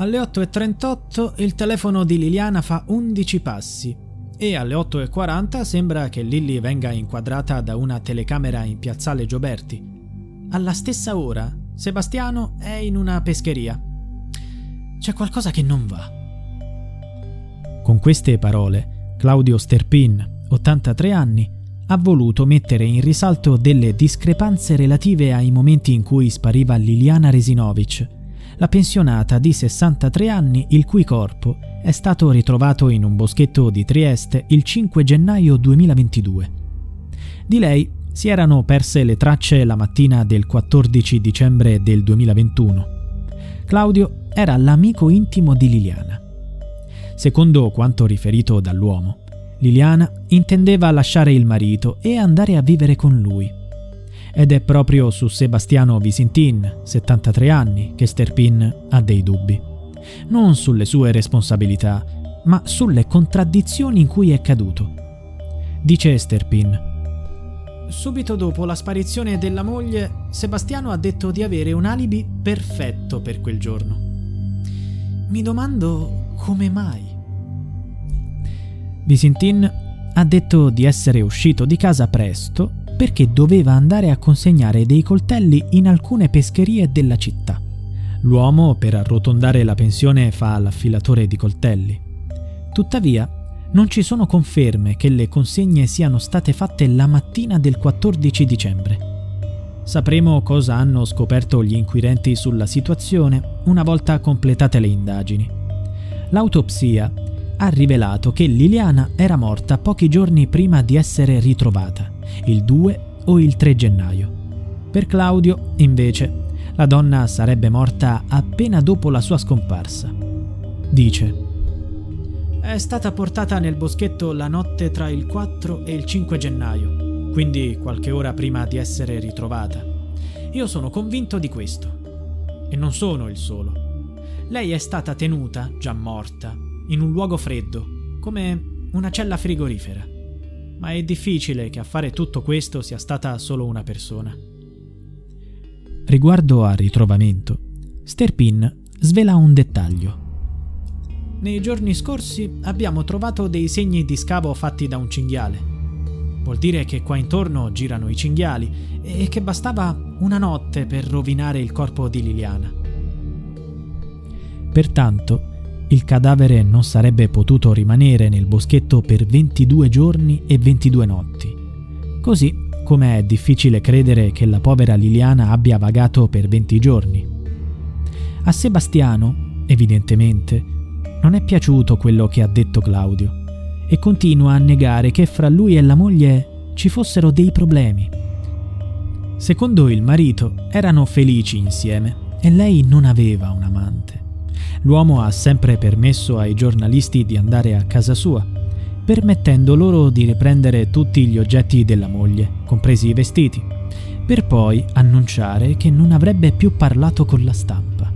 Alle 8.38 il telefono di Liliana fa 11 passi e alle 8.40 sembra che Lilly venga inquadrata da una telecamera in piazzale Gioberti. Alla stessa ora Sebastiano è in una pescheria. C'è qualcosa che non va. Con queste parole, Claudio Sterpin, 83 anni, ha voluto mettere in risalto delle discrepanze relative ai momenti in cui spariva Liliana Resinovic la pensionata di 63 anni il cui corpo è stato ritrovato in un boschetto di Trieste il 5 gennaio 2022. Di lei si erano perse le tracce la mattina del 14 dicembre del 2021. Claudio era l'amico intimo di Liliana. Secondo quanto riferito dall'uomo, Liliana intendeva lasciare il marito e andare a vivere con lui. Ed è proprio su Sebastiano Visintin, 73 anni, che Sterpin ha dei dubbi. Non sulle sue responsabilità, ma sulle contraddizioni in cui è caduto. Dice Sterpin. Subito dopo la sparizione della moglie, Sebastiano ha detto di avere un alibi perfetto per quel giorno. Mi domando come mai. Visintin ha detto di essere uscito di casa presto perché doveva andare a consegnare dei coltelli in alcune pescherie della città. L'uomo, per arrotondare la pensione, fa l'affilatore di coltelli. Tuttavia, non ci sono conferme che le consegne siano state fatte la mattina del 14 dicembre. Sapremo cosa hanno scoperto gli inquirenti sulla situazione una volta completate le indagini. L'autopsia ha rivelato che Liliana era morta pochi giorni prima di essere ritrovata il 2 o il 3 gennaio. Per Claudio, invece, la donna sarebbe morta appena dopo la sua scomparsa. Dice, è stata portata nel boschetto la notte tra il 4 e il 5 gennaio, quindi qualche ora prima di essere ritrovata. Io sono convinto di questo. E non sono il solo. Lei è stata tenuta, già morta, in un luogo freddo, come una cella frigorifera ma è difficile che a fare tutto questo sia stata solo una persona. Riguardo al ritrovamento, Sterpin svela un dettaglio. Nei giorni scorsi abbiamo trovato dei segni di scavo fatti da un cinghiale. Vuol dire che qua intorno girano i cinghiali e che bastava una notte per rovinare il corpo di Liliana. Pertanto, il cadavere non sarebbe potuto rimanere nel boschetto per 22 giorni e 22 notti. Così come è difficile credere che la povera Liliana abbia vagato per 20 giorni. A Sebastiano, evidentemente, non è piaciuto quello che ha detto Claudio e continua a negare che fra lui e la moglie ci fossero dei problemi. Secondo il marito erano felici insieme e lei non aveva un amante l'uomo ha sempre permesso ai giornalisti di andare a casa sua, permettendo loro di riprendere tutti gli oggetti della moglie, compresi i vestiti, per poi annunciare che non avrebbe più parlato con la stampa.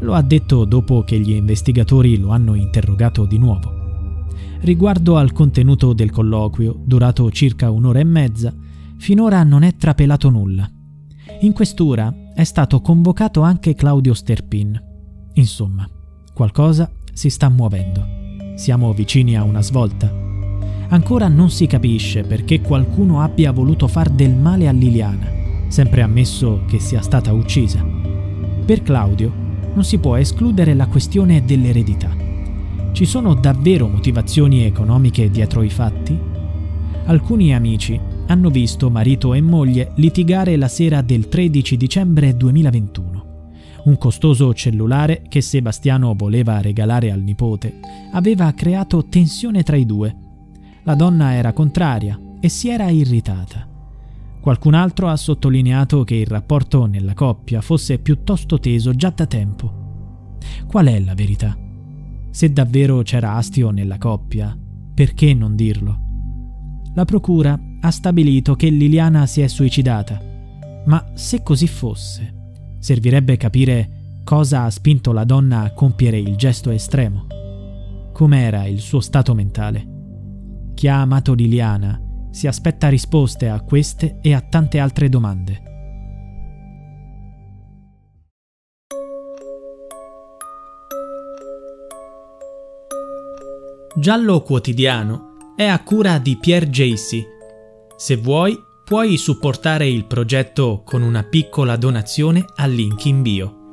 Lo ha detto dopo che gli investigatori lo hanno interrogato di nuovo. Riguardo al contenuto del colloquio, durato circa un'ora e mezza, finora non è trapelato nulla. In questura è stato convocato anche Claudio Sterpin, Insomma, qualcosa si sta muovendo. Siamo vicini a una svolta. Ancora non si capisce perché qualcuno abbia voluto far del male a Liliana, sempre ammesso che sia stata uccisa. Per Claudio non si può escludere la questione dell'eredità. Ci sono davvero motivazioni economiche dietro i fatti? Alcuni amici hanno visto marito e moglie litigare la sera del 13 dicembre 2021 un costoso cellulare che Sebastiano voleva regalare al nipote, aveva creato tensione tra i due. La donna era contraria e si era irritata. Qualcun altro ha sottolineato che il rapporto nella coppia fosse piuttosto teso già da tempo. Qual è la verità? Se davvero c'era astio nella coppia, perché non dirlo? La procura ha stabilito che Liliana si è suicidata, ma se così fosse, servirebbe capire cosa ha spinto la donna a compiere il gesto estremo. Com'era il suo stato mentale? Chi ha amato Liliana si aspetta risposte a queste e a tante altre domande. Giallo Quotidiano è a cura di Pierre Jacy. Se vuoi, puoi supportare il progetto con una piccola donazione al link in bio.